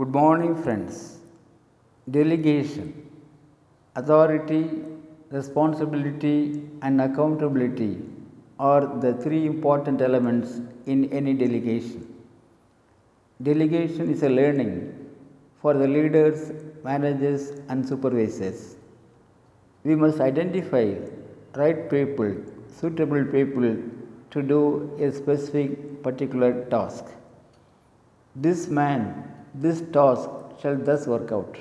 Good morning, friends. Delegation, authority, responsibility, and accountability are the three important elements in any delegation. Delegation is a learning for the leaders, managers, and supervisors. We must identify right people, suitable people to do a specific particular task. This man, this task shall thus work out.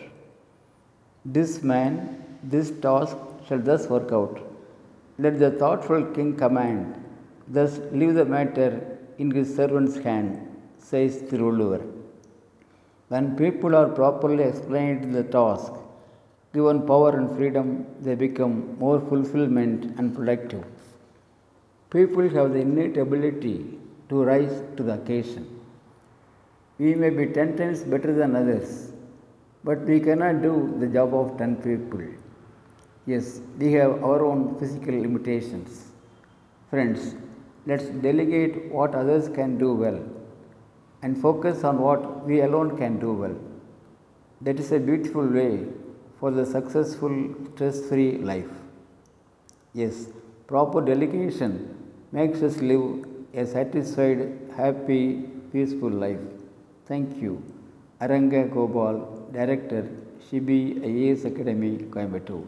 This man, this task shall thus work out. Let the thoughtful king command, thus leave the matter in his servant's hand, says Thiruvalluvar. When people are properly explained the task, given power and freedom, they become more fulfillment and productive. People have the innate ability to rise to the occasion. We may be 10 times better than others, but we cannot do the job of 10 people. Yes, we have our own physical limitations. Friends, let's delegate what others can do well and focus on what we alone can do well. That is a beautiful way for the successful, stress free life. Yes, proper delegation makes us live a satisfied, happy, peaceful life. Thank you. Aranga Gopal, Director, Shibi IAS Academy, Coimbatore.